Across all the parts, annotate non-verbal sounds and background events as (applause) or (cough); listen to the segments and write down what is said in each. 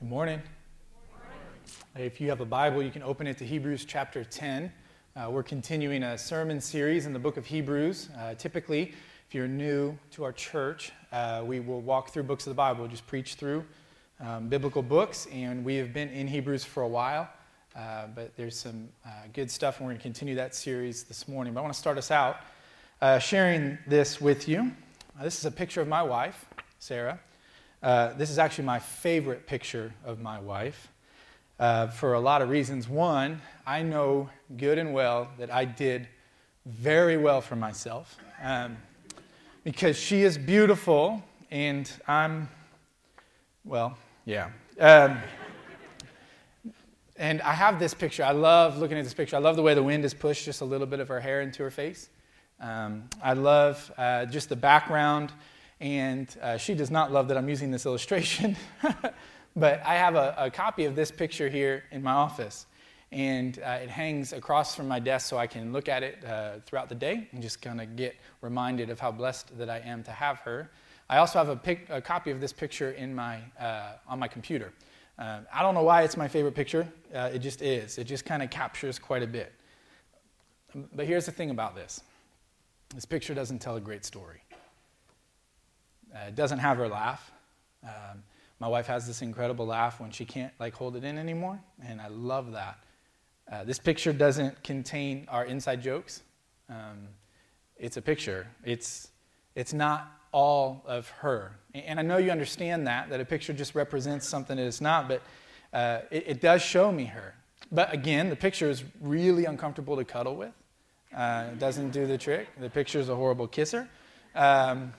Good morning. If you have a Bible, you can open it to Hebrews chapter 10. Uh, we're continuing a sermon series in the book of Hebrews. Uh, typically, if you're new to our church, uh, we will walk through books of the Bible, we'll just preach through um, biblical books, and we have been in Hebrews for a while. Uh, but there's some uh, good stuff, and we're going to continue that series this morning. But I want to start us out uh, sharing this with you. this is a picture of my wife, Sarah. Uh, this is actually my favorite picture of my wife uh, for a lot of reasons. One, I know good and well that I did very well for myself um, because she is beautiful and I'm, well, yeah. Um, and I have this picture. I love looking at this picture. I love the way the wind has pushed just a little bit of her hair into her face. Um, I love uh, just the background and uh, she does not love that I'm using this illustration. (laughs) but I have a, a, copy of this picture here in my office. And uh, it hangs across from my desk so I can look at it uh, throughout the day and just kind of get reminded of how blessed that I am to have her. I also have a, pic- a copy of this picture in my, uh, on my computer. Uh, I don't know why it's my favorite picture. Uh, it just is. It just kind of captures quite a bit. But here's the thing about this this picture doesn't tell a great story. Uh, doesn't have her laugh. Um, my wife has this incredible laugh when she can't like hold it in anymore, and I love that. Uh, this picture doesn't contain our inside jokes. Um, it's a picture. It's it's not all of her, and I know you understand that that a picture just represents something that it's not, but uh, it, it, does show me her. But again, the picture is really uncomfortable to cuddle with. Uh, it doesn't do the trick. The picture is a horrible kisser. Um,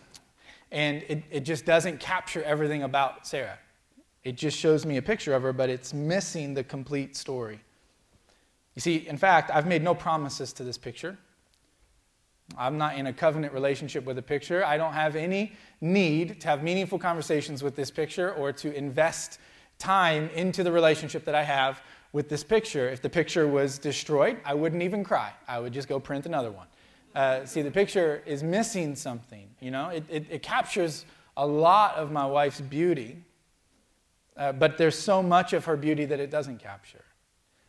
and it, it just doesn't capture everything about Sarah. It just shows me a picture of her, but it's missing the complete story. You see, in fact, I've made no promises to this picture. I'm not in a covenant relationship with the picture. I don't have any need to have meaningful conversations with this picture or to invest time into the relationship that I have with this picture. If the picture was destroyed, I wouldn't even cry. I would just go print another one. Uh, see, the picture is missing something. You know, it, it, it captures a lot of my wife's beauty, uh, but there's so much of her beauty that it doesn't capture.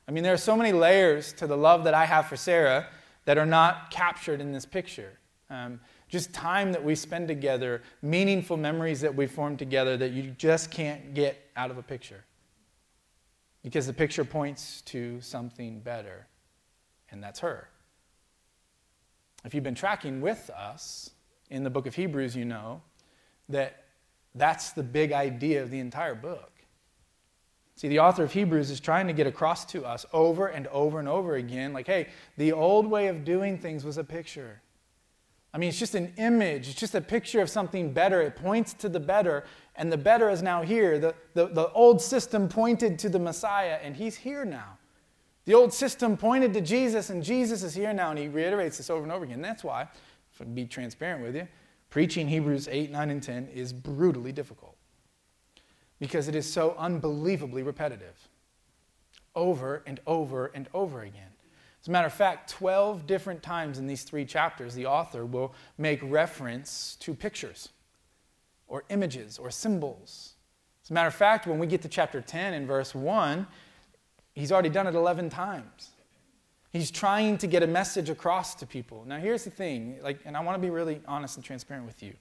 I mean, there are so many layers to the love that I have for Sarah that are not captured in this picture. Um, just time that we spend together, meaningful memories that we form together that you just can't get out of a picture. Because the picture points to something better, and that's her. If you've been tracking with us in the book of Hebrews, you know that that's the big idea of the entire book. See, the author of Hebrews is trying to get across to us over and over and over again like, hey, the old way of doing things was a picture. I mean, it's just an image, it's just a picture of something better. It points to the better, and the better is now here. The, the, the old system pointed to the Messiah, and he's here now. The old system pointed to Jesus, and Jesus is here now, and he reiterates this over and over again. That's why, if I can be transparent with you, preaching Hebrews 8, 9, and 10 is brutally difficult because it is so unbelievably repetitive over and over and over again. As a matter of fact, 12 different times in these three chapters, the author will make reference to pictures or images or symbols. As a matter of fact, when we get to chapter 10 in verse 1, He's already done it 11 times. He's trying to get a message across to people. Now, here's the thing, like, and I want to be really honest and transparent with you.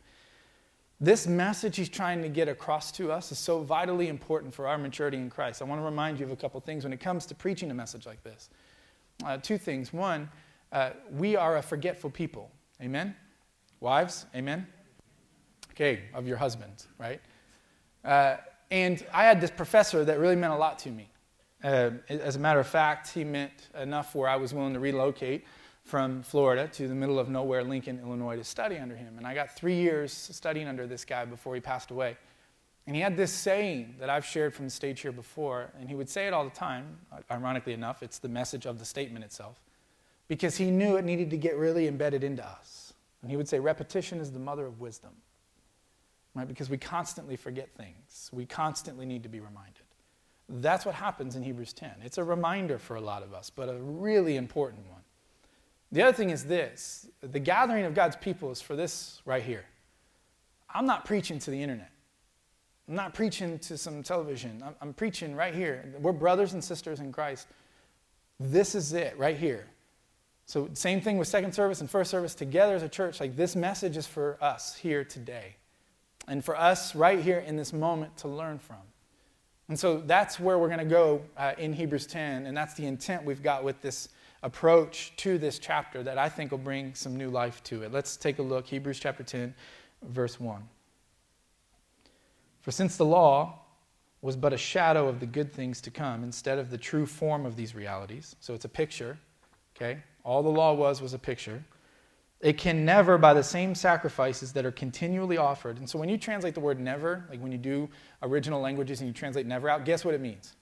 This message he's trying to get across to us is so vitally important for our maturity in Christ. I want to remind you of a couple things when it comes to preaching a message like this. Uh, two things. One, uh, we are a forgetful people. Amen? Wives, amen? Okay, of your husbands, right? Uh, and I had this professor that really meant a lot to me. Uh, as a matter of fact, he meant enough where I was willing to relocate from Florida to the middle of nowhere, Lincoln, Illinois, to study under him. And I got three years studying under this guy before he passed away. And he had this saying that I've shared from the stage here before, and he would say it all the time. Ironically enough, it's the message of the statement itself, because he knew it needed to get really embedded into us. And he would say, Repetition is the mother of wisdom, right? Because we constantly forget things, we constantly need to be reminded. That's what happens in Hebrews 10. It's a reminder for a lot of us, but a really important one. The other thing is this the gathering of God's people is for this right here. I'm not preaching to the internet. I'm not preaching to some television. I'm, I'm preaching right here. We're brothers and sisters in Christ. This is it right here. So, same thing with second service and first service together as a church. Like, this message is for us here today. And for us right here in this moment to learn from. And so that's where we're going to go uh, in Hebrews 10. And that's the intent we've got with this approach to this chapter that I think will bring some new life to it. Let's take a look. Hebrews chapter 10, verse 1. For since the law was but a shadow of the good things to come instead of the true form of these realities, so it's a picture, okay? All the law was was a picture. It can never, by the same sacrifices that are continually offered. And so when you translate the word never, like when you do original languages and you translate never out, guess what it means?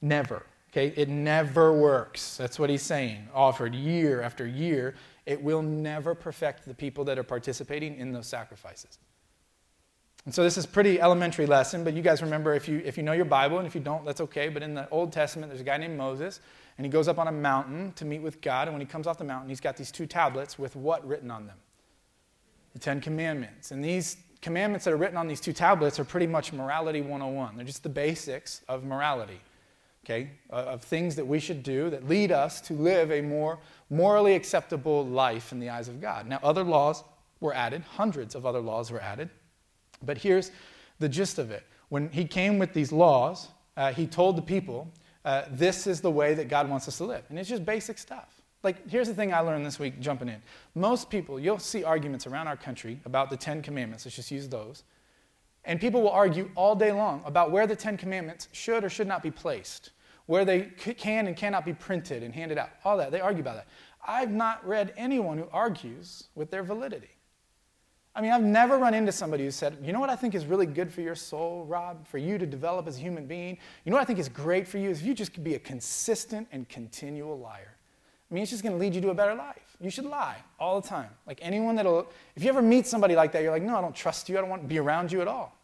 Never. Okay? It never works. That's what he's saying. Offered year after year, it will never perfect the people that are participating in those sacrifices. And so this is pretty elementary lesson, but you guys remember if you if you know your Bible, and if you don't, that's okay. But in the Old Testament, there's a guy named Moses and he goes up on a mountain to meet with God. And when he comes off the mountain, he's got these two tablets with what written on them? The Ten Commandments. And these commandments that are written on these two tablets are pretty much morality 101. They're just the basics of morality, okay? Of things that we should do that lead us to live a more morally acceptable life in the eyes of God. Now, other laws were added, hundreds of other laws were added. But here's the gist of it. When he came with these laws, uh, he told the people uh, this is the way that God wants us to live. And it's just basic stuff. Like, here's the thing I learned this week jumping in. Most people, you'll see arguments around our country about the Ten Commandments. Let's just use those. And people will argue all day long about where the Ten Commandments should or should not be placed, where they can and cannot be printed and handed out. All that. They argue about that. I've not read anyone who argues with their validity. I mean, I've never run into somebody who said, you know what I think is really good for your soul, Rob, for you to develop as a human being? You know what I think is great for you is if you just could be a consistent and continual liar. I mean, it's just going to lead you to a better life. You should lie all the time. Like anyone that'll, if you ever meet somebody like that, you're like, no, I don't trust you. I don't want to be around you at all.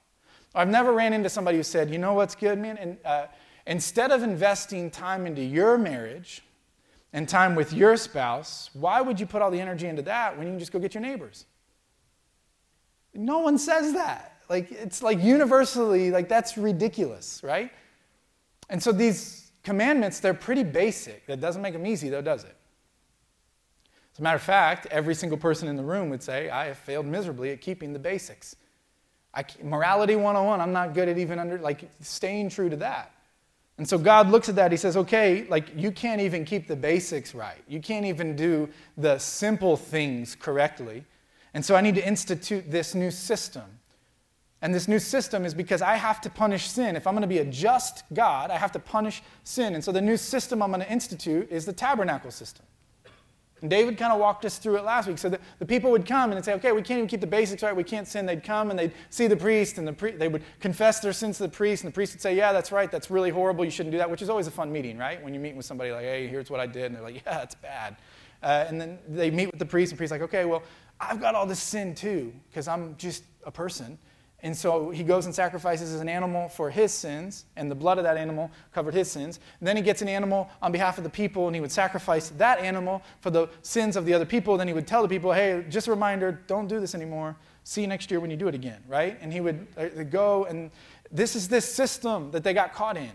I've never ran into somebody who said, you know what's good, man? And uh, instead of investing time into your marriage and time with your spouse, why would you put all the energy into that when you can just go get your neighbors? No one says that. Like, it's like universally, like, that's ridiculous, right? And so these commandments, they're pretty basic. That doesn't make them easy, though, does it? As a matter of fact, every single person in the room would say, I have failed miserably at keeping the basics. I, morality 101, I'm not good at even under, like, staying true to that. And so God looks at that, he says, okay, like, you can't even keep the basics right. You can't even do the simple things correctly. And so I need to institute this new system. And this new system is because I have to punish sin. If I'm going to be a just God, I have to punish sin. And so the new system I'm going to institute is the tabernacle system. And David kind of walked us through it last week. So the, the people would come and say, okay, we can't even keep the basics right. We can't sin. They'd come and they'd see the priest, and the pri- they would confess their sins to the priest. And the priest would say, yeah, that's right. That's really horrible. You shouldn't do that, which is always a fun meeting, right? When you meet with somebody like, hey, here's what I did. And they're like, yeah, it's bad. Uh, and then they meet with the priest, and the priest's like, okay, well, I've got all this sin too, because I'm just a person. And so he goes and sacrifices an animal for his sins, and the blood of that animal covered his sins. And then he gets an animal on behalf of the people, and he would sacrifice that animal for the sins of the other people. Then he would tell the people, hey, just a reminder, don't do this anymore. See you next year when you do it again, right? And he would uh, go, and this is this system that they got caught in.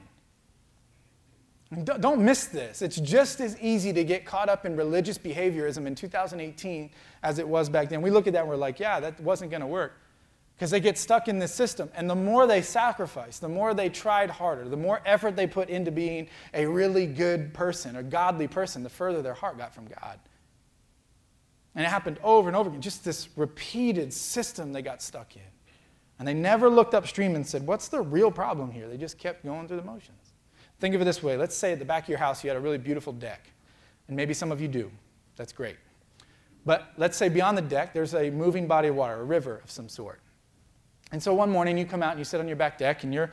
Don't miss this. It's just as easy to get caught up in religious behaviorism in 2018 as it was back then. We look at that and we're like, yeah, that wasn't going to work. Because they get stuck in this system. And the more they sacrifice, the more they tried harder, the more effort they put into being a really good person, a godly person, the further their heart got from God. And it happened over and over again, just this repeated system they got stuck in. And they never looked upstream and said, What's the real problem here? They just kept going through the motions. Think of it this way let's say at the back of your house you had a really beautiful deck, and maybe some of you do. That's great. But let's say beyond the deck there's a moving body of water, a river of some sort. And so one morning you come out and you sit on your back deck and you're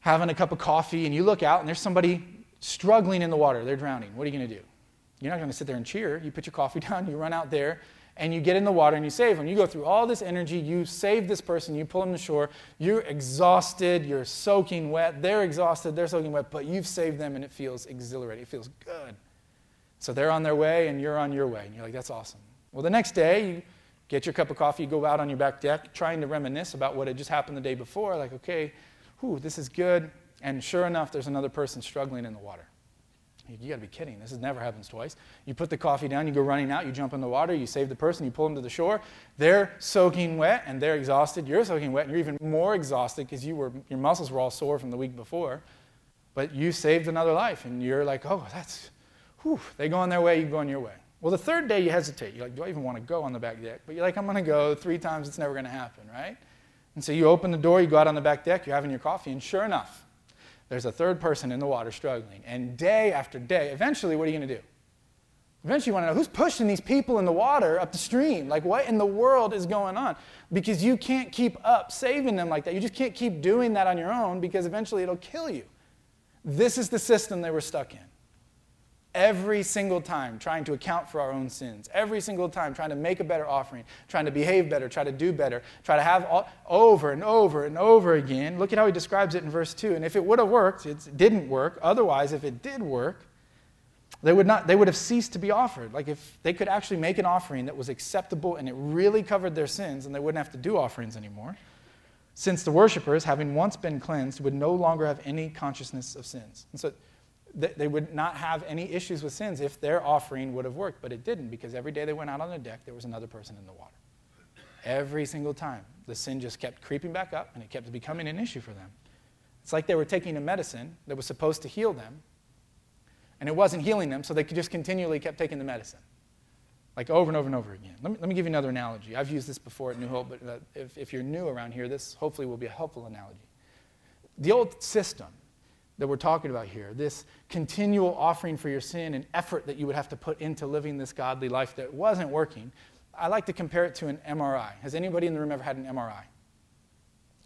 having a cup of coffee and you look out and there's somebody struggling in the water. They're drowning. What are you going to do? You're not going to sit there and cheer. You put your coffee (laughs) down, you run out there, and you get in the water and you save them. You go through all this energy, you save this person, you pull them to shore, you're exhausted, you're soaking wet, they're exhausted, they're soaking wet, but you've saved them and it feels exhilarating, it feels good. So they're on their way and you're on your way, and you're like, that's awesome. Well, the next day, you get your cup of coffee, you go out on your back deck, trying to reminisce about what had just happened the day before. Like, okay, whew, this is good. And sure enough, there's another person struggling in the water. You got to be kidding. This has never happens twice. You put the coffee down, you go running out, you jump in the water, you save the person, you pull them to the shore. They're soaking wet and they're exhausted. You're soaking wet and you're even more exhausted because you were, your muscles were all sore from the week before. But you saved another life and you're like, oh, that's, whew. They go on their way, you go on your way. Well, the third day you hesitate. You're like, do I even want to go on the back deck? But you're like, I'm going to go three times, it's never going to happen, right? And so you open the door, you go out on the back deck, you're having your coffee, and sure enough, there's a third person in the water struggling. And day after day, eventually, what are you going to do? Eventually, you want to know who's pushing these people in the water up the stream? Like, what in the world is going on? Because you can't keep up saving them like that. You just can't keep doing that on your own because eventually it'll kill you. This is the system they were stuck in every single time trying to account for our own sins, every single time trying to make a better offering, trying to behave better, try to do better, try to have all, over and over and over again. Look at how he describes it in verse 2. And if it would have worked, it didn't work. Otherwise, if it did work, they would, not, they would have ceased to be offered. Like if they could actually make an offering that was acceptable and it really covered their sins, and they wouldn't have to do offerings anymore. Since the worshippers, having once been cleansed, would no longer have any consciousness of sins. And so they would not have any issues with sins if their offering would have worked, but it didn't because every day they went out on the deck, there was another person in the water. Every single time, the sin just kept creeping back up and it kept becoming an issue for them. It's like they were taking a medicine that was supposed to heal them, and it wasn't healing them, so they just continually kept taking the medicine, like over and over and over again. Let me, let me give you another analogy. I've used this before at New Hope, but uh, if, if you're new around here, this hopefully will be a helpful analogy. The old system that we're talking about here this continual offering for your sin and effort that you would have to put into living this godly life that wasn't working. I like to compare it to an MRI. Has anybody in the room ever had an MRI?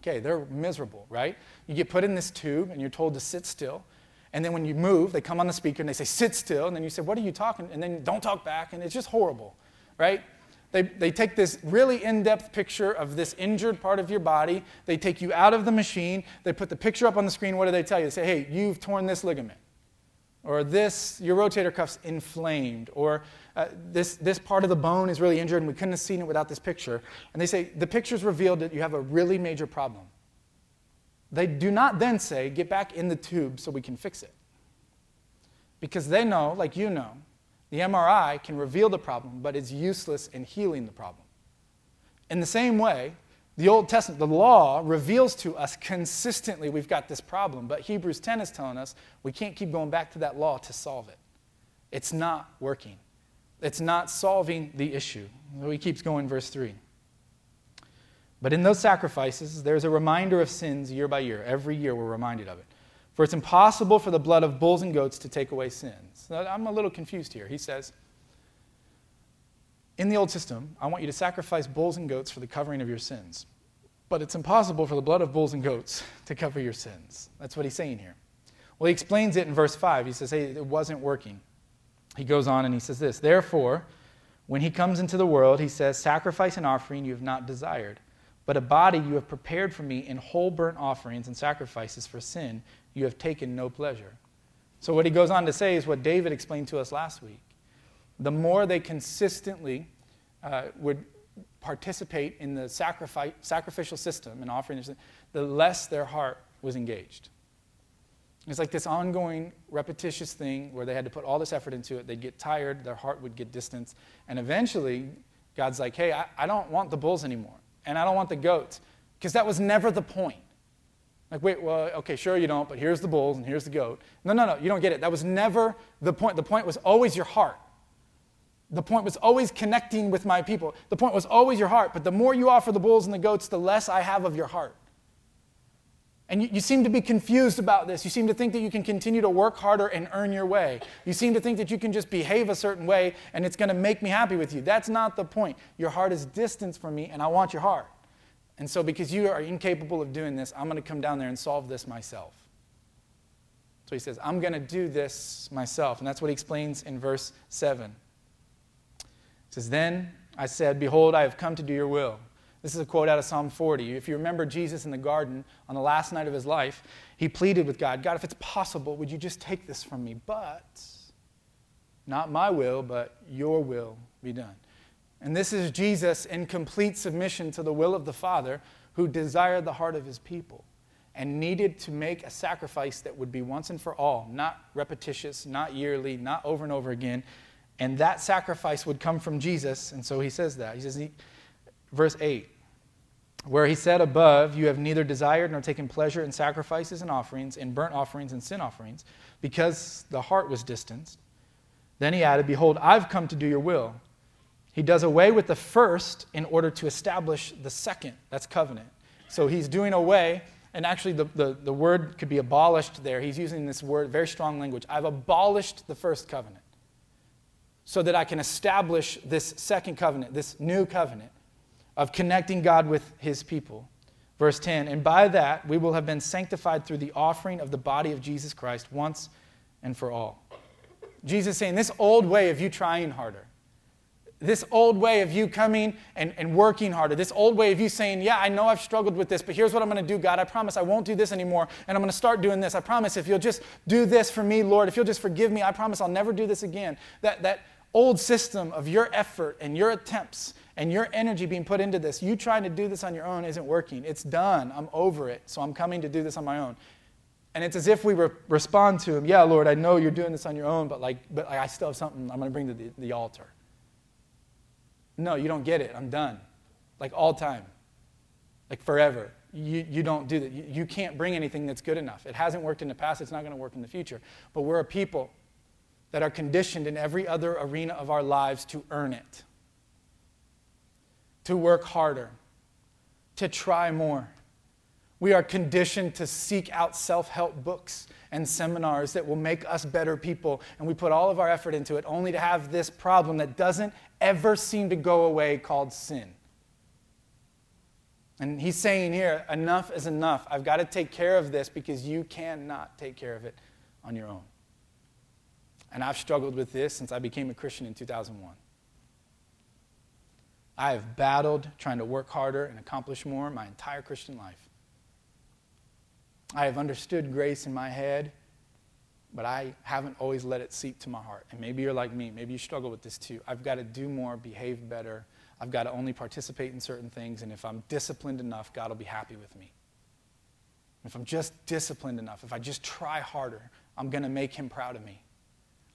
Okay, they're miserable, right? You get put in this tube and you're told to sit still. And then when you move, they come on the speaker and they say, sit still. And then you say, what are you talking? And then don't talk back. And it's just horrible, right? They, they take this really in depth picture of this injured part of your body. They take you out of the machine. They put the picture up on the screen. What do they tell you? They say, hey, you've torn this ligament. Or this, your rotator cuff's inflamed. Or uh, this, this part of the bone is really injured and we couldn't have seen it without this picture. And they say, the picture's revealed that you have a really major problem. They do not then say, get back in the tube so we can fix it. Because they know, like you know, the MRI can reveal the problem, but it's useless in healing the problem. In the same way, the Old Testament, the law reveals to us consistently we've got this problem, but Hebrews 10 is telling us we can't keep going back to that law to solve it. It's not working, it's not solving the issue. So he keeps going, verse 3. But in those sacrifices, there's a reminder of sins year by year. Every year we're reminded of it. For it's impossible for the blood of bulls and goats to take away sins. I'm a little confused here. He says, In the old system, I want you to sacrifice bulls and goats for the covering of your sins. But it's impossible for the blood of bulls and goats (laughs) to cover your sins. That's what he's saying here. Well, he explains it in verse 5. He says, Hey, it wasn't working. He goes on and he says this Therefore, when he comes into the world, he says, Sacrifice and offering you have not desired, but a body you have prepared for me in whole burnt offerings and sacrifices for sin you have taken no pleasure. So, what he goes on to say is what David explained to us last week. The more they consistently uh, would participate in the sacrifice, sacrificial system and offering, the less their heart was engaged. It's like this ongoing, repetitious thing where they had to put all this effort into it. They'd get tired, their heart would get distanced, and eventually, God's like, hey, I, I don't want the bulls anymore, and I don't want the goats, because that was never the point. Like, wait, well, okay, sure you don't, but here's the bulls and here's the goat. No, no, no, you don't get it. That was never the point. The point was always your heart. The point was always connecting with my people. The point was always your heart. But the more you offer the bulls and the goats, the less I have of your heart. And you, you, seem to be confused about this. You seem to think that you can continue to work harder and earn your way. You seem to think that you can just behave a certain way and it's going to make me happy with you. That's not the point. Your heart is distance from me, and I want your heart. And so, because you are incapable of doing this, I'm going to come down there and solve this myself. So he says, I'm going to do this myself. And that's what he explains in verse 7. He says, Then I said, Behold, I have come to do your will. This is a quote out of Psalm 40. If you remember Jesus in the garden on the last night of his life, he pleaded with God, God, if it's possible, would you just take this from me? But not my will, but your will be done. And this is Jesus in complete submission to the will of the Father who desired the heart of his people and needed to make a sacrifice that would be once and for all, not repetitious, not yearly, not over and over again. And that sacrifice would come from Jesus. And so he says that. He says, he, verse 8, where he said above, You have neither desired nor taken pleasure in sacrifices and offerings, in burnt offerings and sin offerings, because the heart was distanced. Then he added, Behold, I've come to do your will. He does away with the first in order to establish the second. That's covenant. So he's doing away, and actually the, the, the word could be abolished there. He's using this word, very strong language. I've abolished the first covenant so that I can establish this second covenant, this new covenant of connecting God with his people. Verse 10 And by that we will have been sanctified through the offering of the body of Jesus Christ once and for all. Jesus saying, This old way of you trying harder, this old way of you coming and, and working harder, this old way of you saying, Yeah, I know I've struggled with this, but here's what I'm going to do, God. I promise I won't do this anymore, and I'm going to start doing this. I promise if you'll just do this for me, Lord, if you'll just forgive me, I promise I'll never do this again. That, that old system of your effort and your attempts and your energy being put into this, you trying to do this on your own isn't working. It's done. I'm over it. So I'm coming to do this on my own. And it's as if we re- respond to him, yeah, Lord, I know you're doing this on your own, but like, but I still have something I'm going to bring to the, the altar. No, you don't get it. I'm done. Like all time. Like forever. You, you don't do that. You, you can't bring anything that's good enough. It hasn't worked in the past. It's not going to work in the future. But we're a people that are conditioned in every other arena of our lives to earn it to work harder, to try more. We are conditioned to seek out self help books and seminars that will make us better people, and we put all of our effort into it only to have this problem that doesn't ever seem to go away called sin. And he's saying here, enough is enough. I've got to take care of this because you cannot take care of it on your own. And I've struggled with this since I became a Christian in 2001. I have battled trying to work harder and accomplish more my entire Christian life. I have understood grace in my head, but I haven't always let it seep to my heart. And maybe you're like me. Maybe you struggle with this too. I've got to do more, behave better. I've got to only participate in certain things. And if I'm disciplined enough, God will be happy with me. If I'm just disciplined enough, if I just try harder, I'm going to make him proud of me.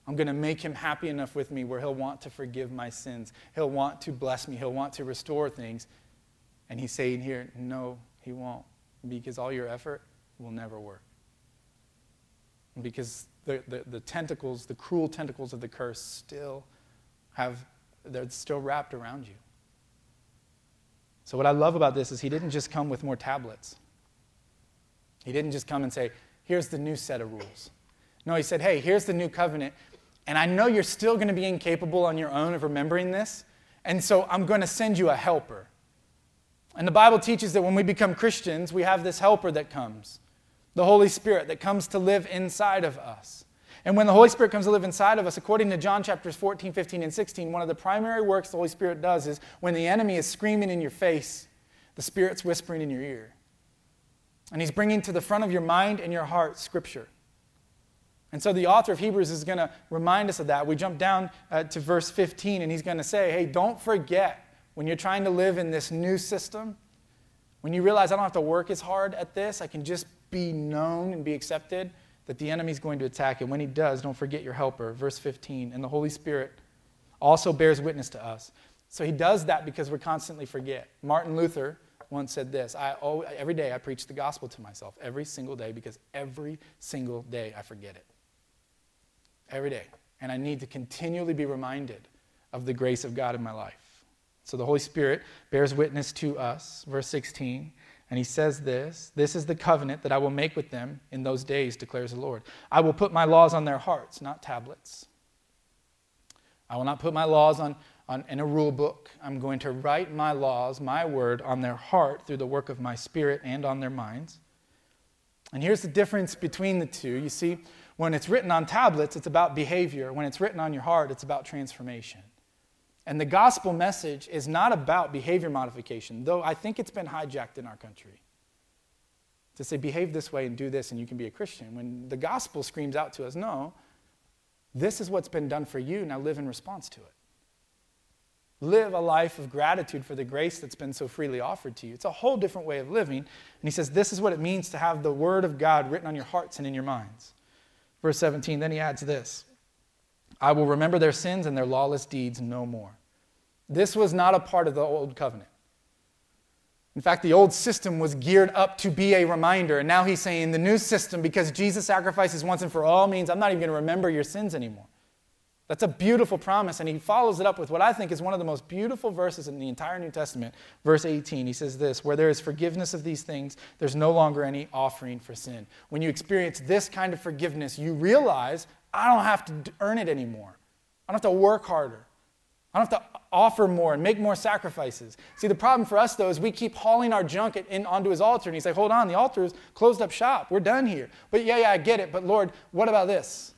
I'm going to make him happy enough with me where he'll want to forgive my sins. He'll want to bless me. He'll want to restore things. And he's saying here, no, he won't, because all your effort will never work. Because the, the, the tentacles, the cruel tentacles of the curse still have, they're still wrapped around you. So, what I love about this is he didn't just come with more tablets. He didn't just come and say, here's the new set of rules. No, he said, hey, here's the new covenant. And I know you're still going to be incapable on your own of remembering this. And so I'm going to send you a helper. And the Bible teaches that when we become Christians, we have this helper that comes the Holy Spirit that comes to live inside of us. And when the Holy Spirit comes to live inside of us, according to John chapters 14, 15, and 16, one of the primary works the Holy Spirit does is when the enemy is screaming in your face, the Spirit's whispering in your ear. And he's bringing to the front of your mind and your heart Scripture. And so the author of Hebrews is going to remind us of that. We jump down uh, to verse 15, and he's going to say, hey, don't forget when you're trying to live in this new system, when you realize I don't have to work as hard at this, I can just be known and be accepted, that the enemy's going to attack. And when he does, don't forget your helper. Verse 15, and the Holy Spirit also bears witness to us. So he does that because we constantly forget. Martin Luther once said this I, oh, Every day I preach the gospel to myself, every single day, because every single day I forget it every day. And I need to continually be reminded of the grace of God in my life. So the Holy Spirit bears witness to us, verse 16. And he says this This is the covenant that I will make with them in those days, declares the Lord. I will put my laws on their hearts, not tablets. I will not put my laws on, on, in a rule book. I'm going to write my laws, my word, on their heart through the work of my spirit and on their minds. And here's the difference between the two. You see, when it's written on tablets, it's about behavior. When it's written on your heart, it's about transformation. And the gospel message is not about behavior modification, though I think it's been hijacked in our country. To say, behave this way and do this, and you can be a Christian. When the gospel screams out to us, no, this is what's been done for you, now live in response to it. Live a life of gratitude for the grace that's been so freely offered to you. It's a whole different way of living. And he says, This is what it means to have the word of God written on your hearts and in your minds. Verse 17, then he adds this I will remember their sins and their lawless deeds no more. This was not a part of the old covenant. In fact, the old system was geared up to be a reminder. And now he's saying the new system, because Jesus sacrifices once and for all, means I'm not even going to remember your sins anymore. That's a beautiful promise. And he follows it up with what I think is one of the most beautiful verses in the entire New Testament. Verse 18, he says this Where there is forgiveness of these things, there's no longer any offering for sin. When you experience this kind of forgiveness, you realize I don't have to earn it anymore. I don't have to work harder. I don't have to offer more and make more sacrifices. See, the problem for us, though, is we keep hauling our junk in onto his altar. And he's like, hold on, the altar is closed up shop. We're done here. But yeah, yeah, I get it. But Lord, what about this?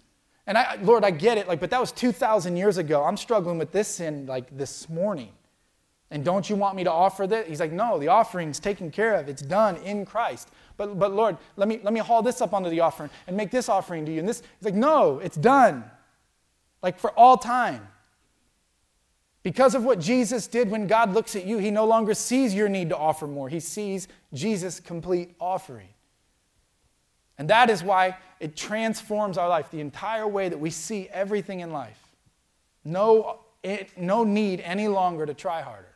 And I, Lord, I get it. Like, but that was 2,000 years ago. I'm struggling with this sin like this morning. And don't you want me to offer this? He's like, no, the offering's taken care of. It's done in Christ. But, but Lord, let me, let me haul this up onto the offering and make this offering to you. And this, he's like, no, it's done. Like for all time. Because of what Jesus did when God looks at you, he no longer sees your need to offer more. He sees Jesus' complete offering. And that is why it transforms our life, the entire way that we see everything in life. No, it, no need any longer to try harder.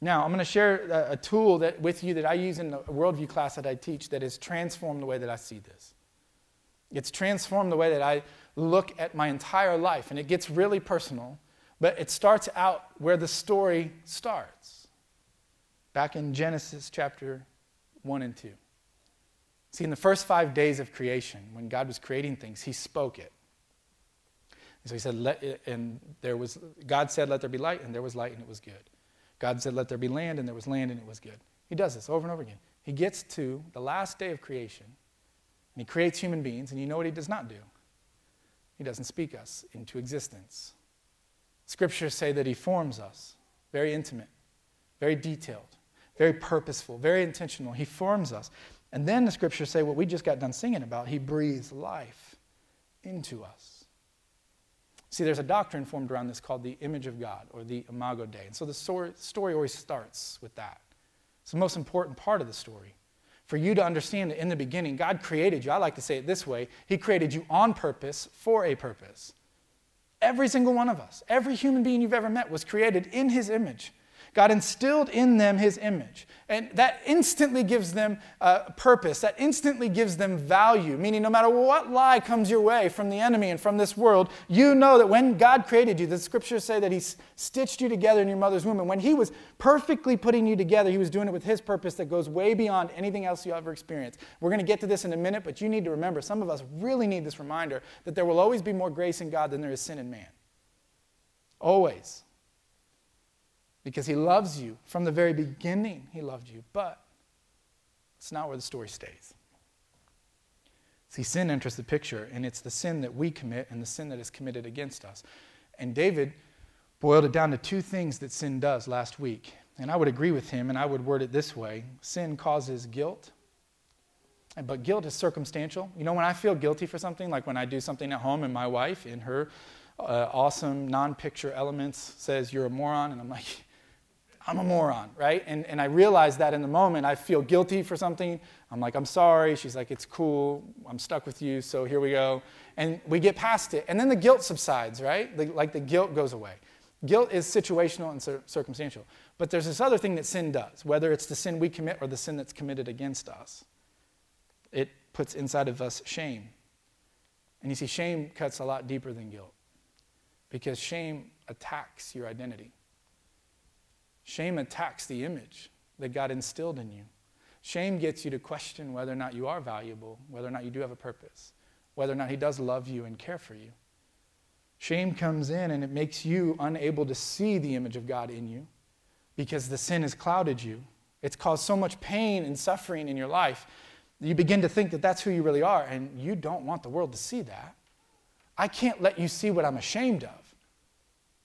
Now, I'm going to share a, a tool that, with you that I use in the worldview class that I teach that has transformed the way that I see this. It's transformed the way that I look at my entire life, and it gets really personal but it starts out where the story starts, back in Genesis chapter 1 and 2. See, in the first five days of creation, when God was creating things, He spoke it. And so He said, Let and there was, God said, Let there be light, and there was light, and it was good. God said, Let there be land, and there was land, and it was good. He does this over and over again. He gets to the last day of creation, and He creates human beings, and you know what He does not do? He doesn't speak us into existence. Scriptures say that He forms us, very intimate, very detailed, very purposeful, very intentional. He forms us. And then the scriptures say what we just got done singing about He breathes life into us. See, there's a doctrine formed around this called the image of God or the Imago Dei. And so the story, always starts with that. It's the most important part of the story. For you to understand that in the beginning, God created you. I like to say it this way He created you on purpose for a purpose. Every single one of us, every human being you've ever met was created in his image. God instilled in them his image. And that instantly gives them uh, purpose. That instantly gives them value. Meaning, no matter what lie comes your way from the enemy and from this world, you know that when God created you, the scriptures say that he stitched you together in your mother's womb. And when he was perfectly putting you together, he was doing it with his purpose that goes way beyond anything else you ever experienced. We're going to get to this in a minute, but you need to remember some of us really need this reminder that there will always be more grace in God than there is sin in man. Always because he loves you. From the very beginning, he loved you. But it's not where the story stays. See, sin enters the picture, and it's the sin that we commit and the sin that is committed against us. And David boiled it down to two things that sin does last week. And I would agree with him, and I would word it this way sin causes guilt, but guilt is circumstantial. You know, when I feel guilty for something, like when I do something at home and my wife, in her uh, awesome non picture elements, says, You're a moron, and I'm like, I'm a moron, right? And, and I realize that in the moment. I feel guilty for something. I'm like, I'm sorry. She's like, it's cool. I'm stuck with you, so here we go. And we get past it. And then the guilt subsides, right? The, like the guilt goes away. Guilt is situational and cir- circumstantial. But there's this other thing that sin does, whether it's the sin we commit or the sin that's committed against us. It puts inside of us shame. And you see, shame cuts a lot deeper than guilt because shame attacks your identity. Shame attacks the image that God instilled in you. Shame gets you to question whether or not you are valuable, whether or not you do have a purpose, whether or not He does love you and care for you. Shame comes in and it makes you unable to see the image of God in you because the sin has clouded you. It's caused so much pain and suffering in your life. You begin to think that that's who you really are, and you don't want the world to see that. I can't let you see what I'm ashamed of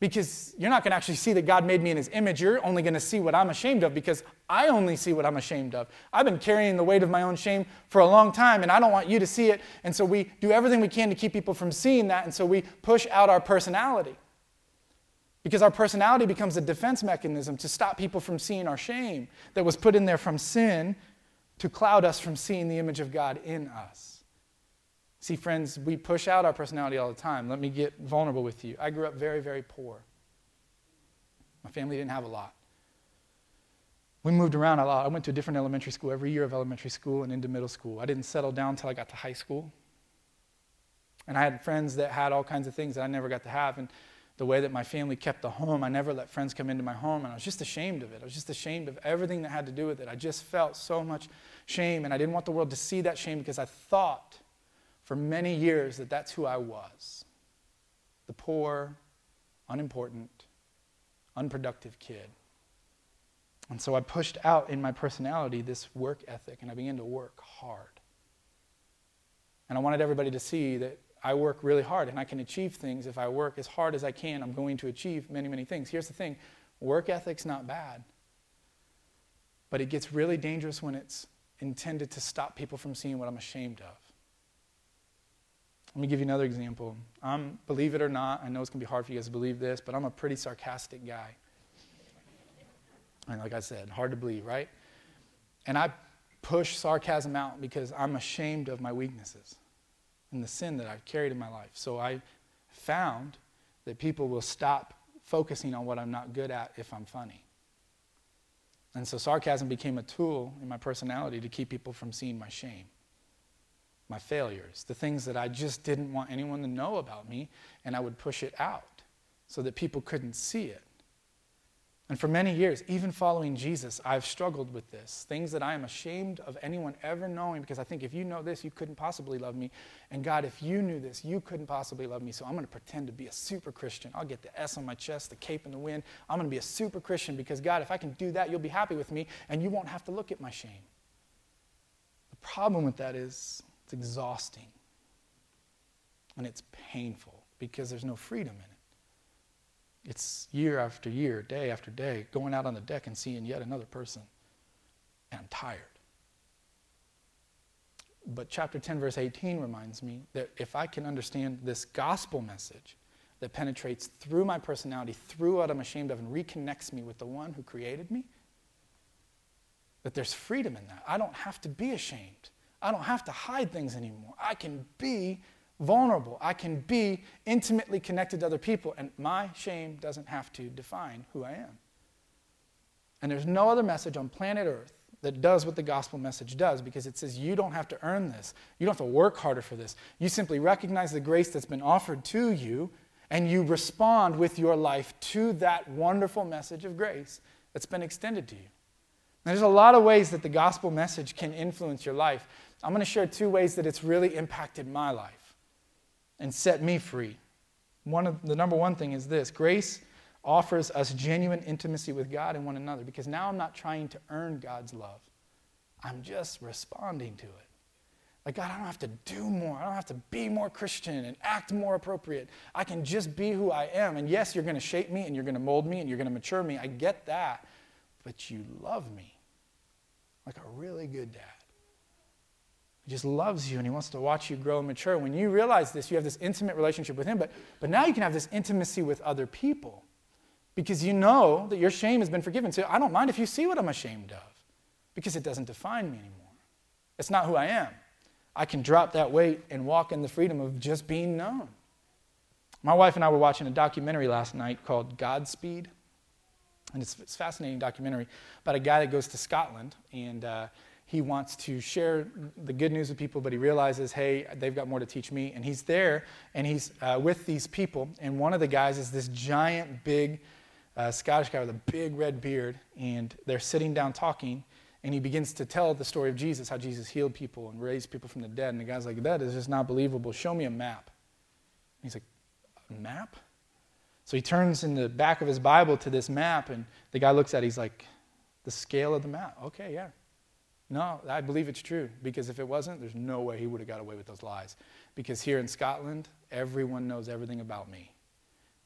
because you're not going to actually see that God made me in his image. You're only going to see what I'm ashamed of because I only see what I'm ashamed of. I've been carrying the weight of my own shame for a long time and I don't want you to see it. And so we do everything we can to keep people from seeing that. And so we push out our personality. Because our personality becomes a defense mechanism to stop people from seeing our shame that was put in there from sin to cloud us from seeing the image of God in us. See, friends, we push out our personality all the time. Let me get vulnerable with you. I grew up very, very poor. My family didn't have a lot. We moved around a lot. I went to a different elementary school every year of elementary school and into middle school. I didn't settle down until I got to high school. And I had friends that had all kinds of things that I never got to have. And the way that my family kept the home, I never let friends come into my home. And I was just ashamed of it. I was just ashamed of everything that had to do with it. I just felt so much shame. And I didn't want the world to see that shame because I thought for many years that that's who I was the poor, unimportant, unproductive kid. And so I pushed out in my personality this work ethic and I began to work hard. And I wanted everybody to see that I work really hard and I can achieve things. If I work as hard as I can, I'm going to achieve many, many things. Here's the thing work ethic's not bad, but it gets really dangerous when it's intended to stop people from seeing what I'm ashamed of. Let me give you another example. I'm, believe it or not, I know it's going to be hard for you guys to believe this, but I'm a pretty sarcastic guy. And like I said, hard to believe, right? And I push sarcasm out because I'm ashamed of my weaknesses and the sin that I've carried in my life. So I found that people will stop focusing on what I'm not good at if I'm funny. And so sarcasm became a tool in my personality to keep people from seeing my shame, my failures, the things that I just didn't want anyone to know about me, and I would push it out so that people couldn't see it. And for many years, even following Jesus, I've struggled with this. Things that I am ashamed of anyone ever knowing because I think if you know this, you couldn't possibly love me. And God, if you knew this, you couldn't possibly love me. So I'm going to pretend to be a super Christian. I'll get the S on my chest, the cape in the wind. I'm going to be a super Christian because God, if I can do that, you'll be happy with me and you won't have to look at my shame. The problem with that is it's exhausting and it's painful because there's no freedom in it. It's year after year, day after day, going out on the deck and seeing yet another person. And I'm tired. But chapter 10, verse 18 reminds me that if I can understand this gospel message that penetrates through my personality, through what I'm ashamed of, and reconnects me with the one who created me, that there's freedom in that. I don't have to be ashamed. I don't have to hide things anymore. I can be vulnerable. I can be intimately connected to other people, and my shame doesn't have to define who I am. And there's no other message on planet Earth that does what the gospel message does because it says you don't have to earn this. You don't have to work harder for this. You simply recognize the grace that's been offered to you and you respond with your life to that wonderful message of grace that's been extended to you. Now, there's a lot of ways that the gospel message can influence your life. I'm going to share two ways that it's really impacted my life and set me free. One of the number one thing is this grace offers us genuine intimacy with God and one another because now I'm not trying to earn God's love. I'm just responding to it. Like, God, I don't have to do more. I don't have to be more Christian and act more appropriate. I can just be who I am. And yes, you're going to shape me and you're going to mold me and you're going to mature me. I get that. But you love me like a really good dad. He just loves you and he wants to watch you grow and mature. When you realize this, you have this intimate relationship with him, but, but now you can have this intimacy with other people because you know that your shame has been forgiven. So I don't mind if you see what I'm ashamed of because it doesn't define me anymore. It's not who I am. I can drop that weight and walk in the freedom of just being known. My wife and I were watching a documentary last night called Godspeed. And it's, it's a fascinating documentary about a guy that goes to Scotland and uh, he wants to share the good news with people, but he realizes, hey, they've got more to teach me. And he's there and he's uh, with these people. And one of the guys is this giant, big uh, Scottish guy with a big red beard. And they're sitting down talking. And he begins to tell the story of Jesus, how Jesus healed people and raised people from the dead. And the guy's like, that is just not believable. Show me a map. And he's like, a map? So he turns in the back of his Bible to this map. And the guy looks at it. He's like, the scale of the map. Okay, yeah. No, I believe it's true because if it wasn't, there's no way he would have got away with those lies. Because here in Scotland, everyone knows everything about me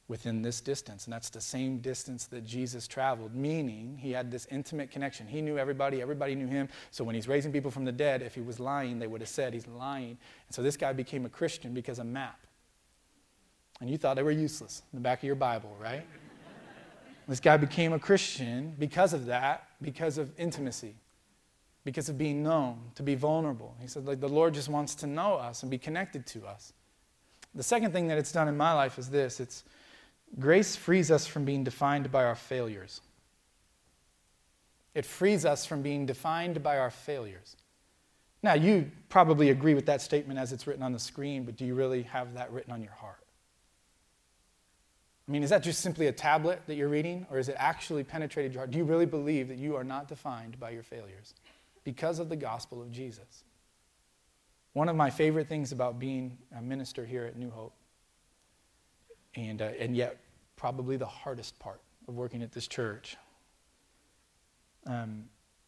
within this distance. And that's the same distance that Jesus traveled, meaning he had this intimate connection. He knew everybody, everybody knew him. So when he's raising people from the dead, if he was lying, they would have said he's lying. And so this guy became a Christian because of map. And you thought they were useless in the back of your Bible, right? (laughs) This guy became a Christian because of that, because of intimacy, because of being known, to be vulnerable. He said, like, the Lord just wants to know us and be connected to us. The second thing that it's done in my life is this it's grace frees us from being defined by our failures. It frees us from being defined by our failures. Now, you probably agree with that statement as it's written on the screen, but do you really have that written on your heart? I mean, is that just simply a tablet that you're reading, or is it actually penetrated your heart? Do you really believe that you are not defined by your failures because of the gospel of Jesus? One of my favorite things about being a minister here at New Hope, and, uh, and yet probably the hardest part of working at this church, um,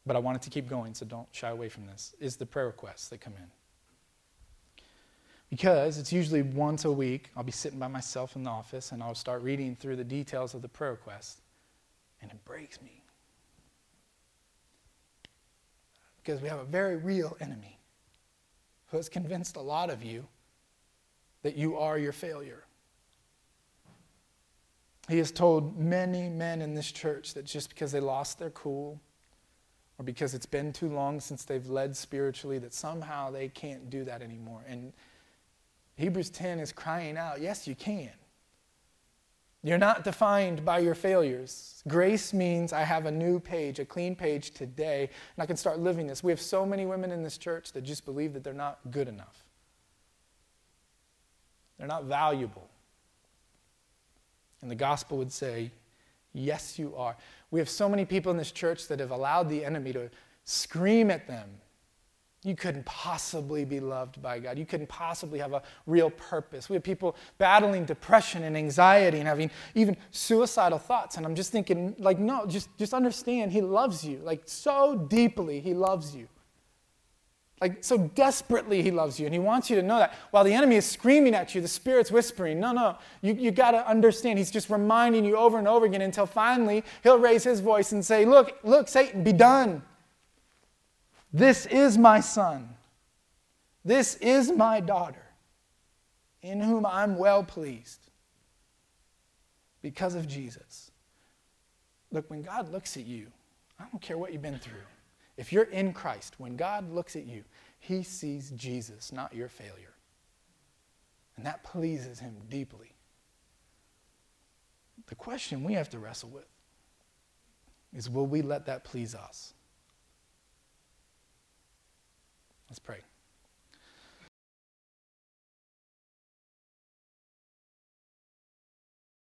but I wanted to keep going, so don't shy away from this, is the prayer requests that come in. Because it's usually once a week, I'll be sitting by myself in the office and I'll start reading through the details of the prayer request, and it breaks me. Because we have a very real enemy who has convinced a lot of you that you are your failure. He has told many men in this church that just because they lost their cool, or because it's been too long since they've led spiritually, that somehow they can't do that anymore. And Hebrews 10 is crying out, yes, you can. You're not defined by your failures. Grace means I have a new page, a clean page today, and I can start living this. We have so many women in this church that just believe that they're not good enough, they're not valuable. And the gospel would say, Yes, you are. We have so many people in this church that have allowed the enemy to scream at them. You couldn't possibly be loved by God. You couldn't possibly have a real purpose. We have people battling depression and anxiety and having even suicidal thoughts. And I'm just thinking, like, no, just, just understand, He loves you. Like, so deeply, He loves you. Like, so desperately he loves you, and he wants you to know that. While the enemy is screaming at you, the Spirit's whispering, No, no, you, you got to understand. He's just reminding you over and over again until finally he'll raise his voice and say, Look, look, Satan, be done. This is my son. This is my daughter, in whom I'm well pleased because of Jesus. Look, when God looks at you, I don't care what you've been through. If you're in Christ, when God looks at you, he sees Jesus, not your failure. And that pleases him deeply. The question we have to wrestle with is will we let that please us? Let's pray.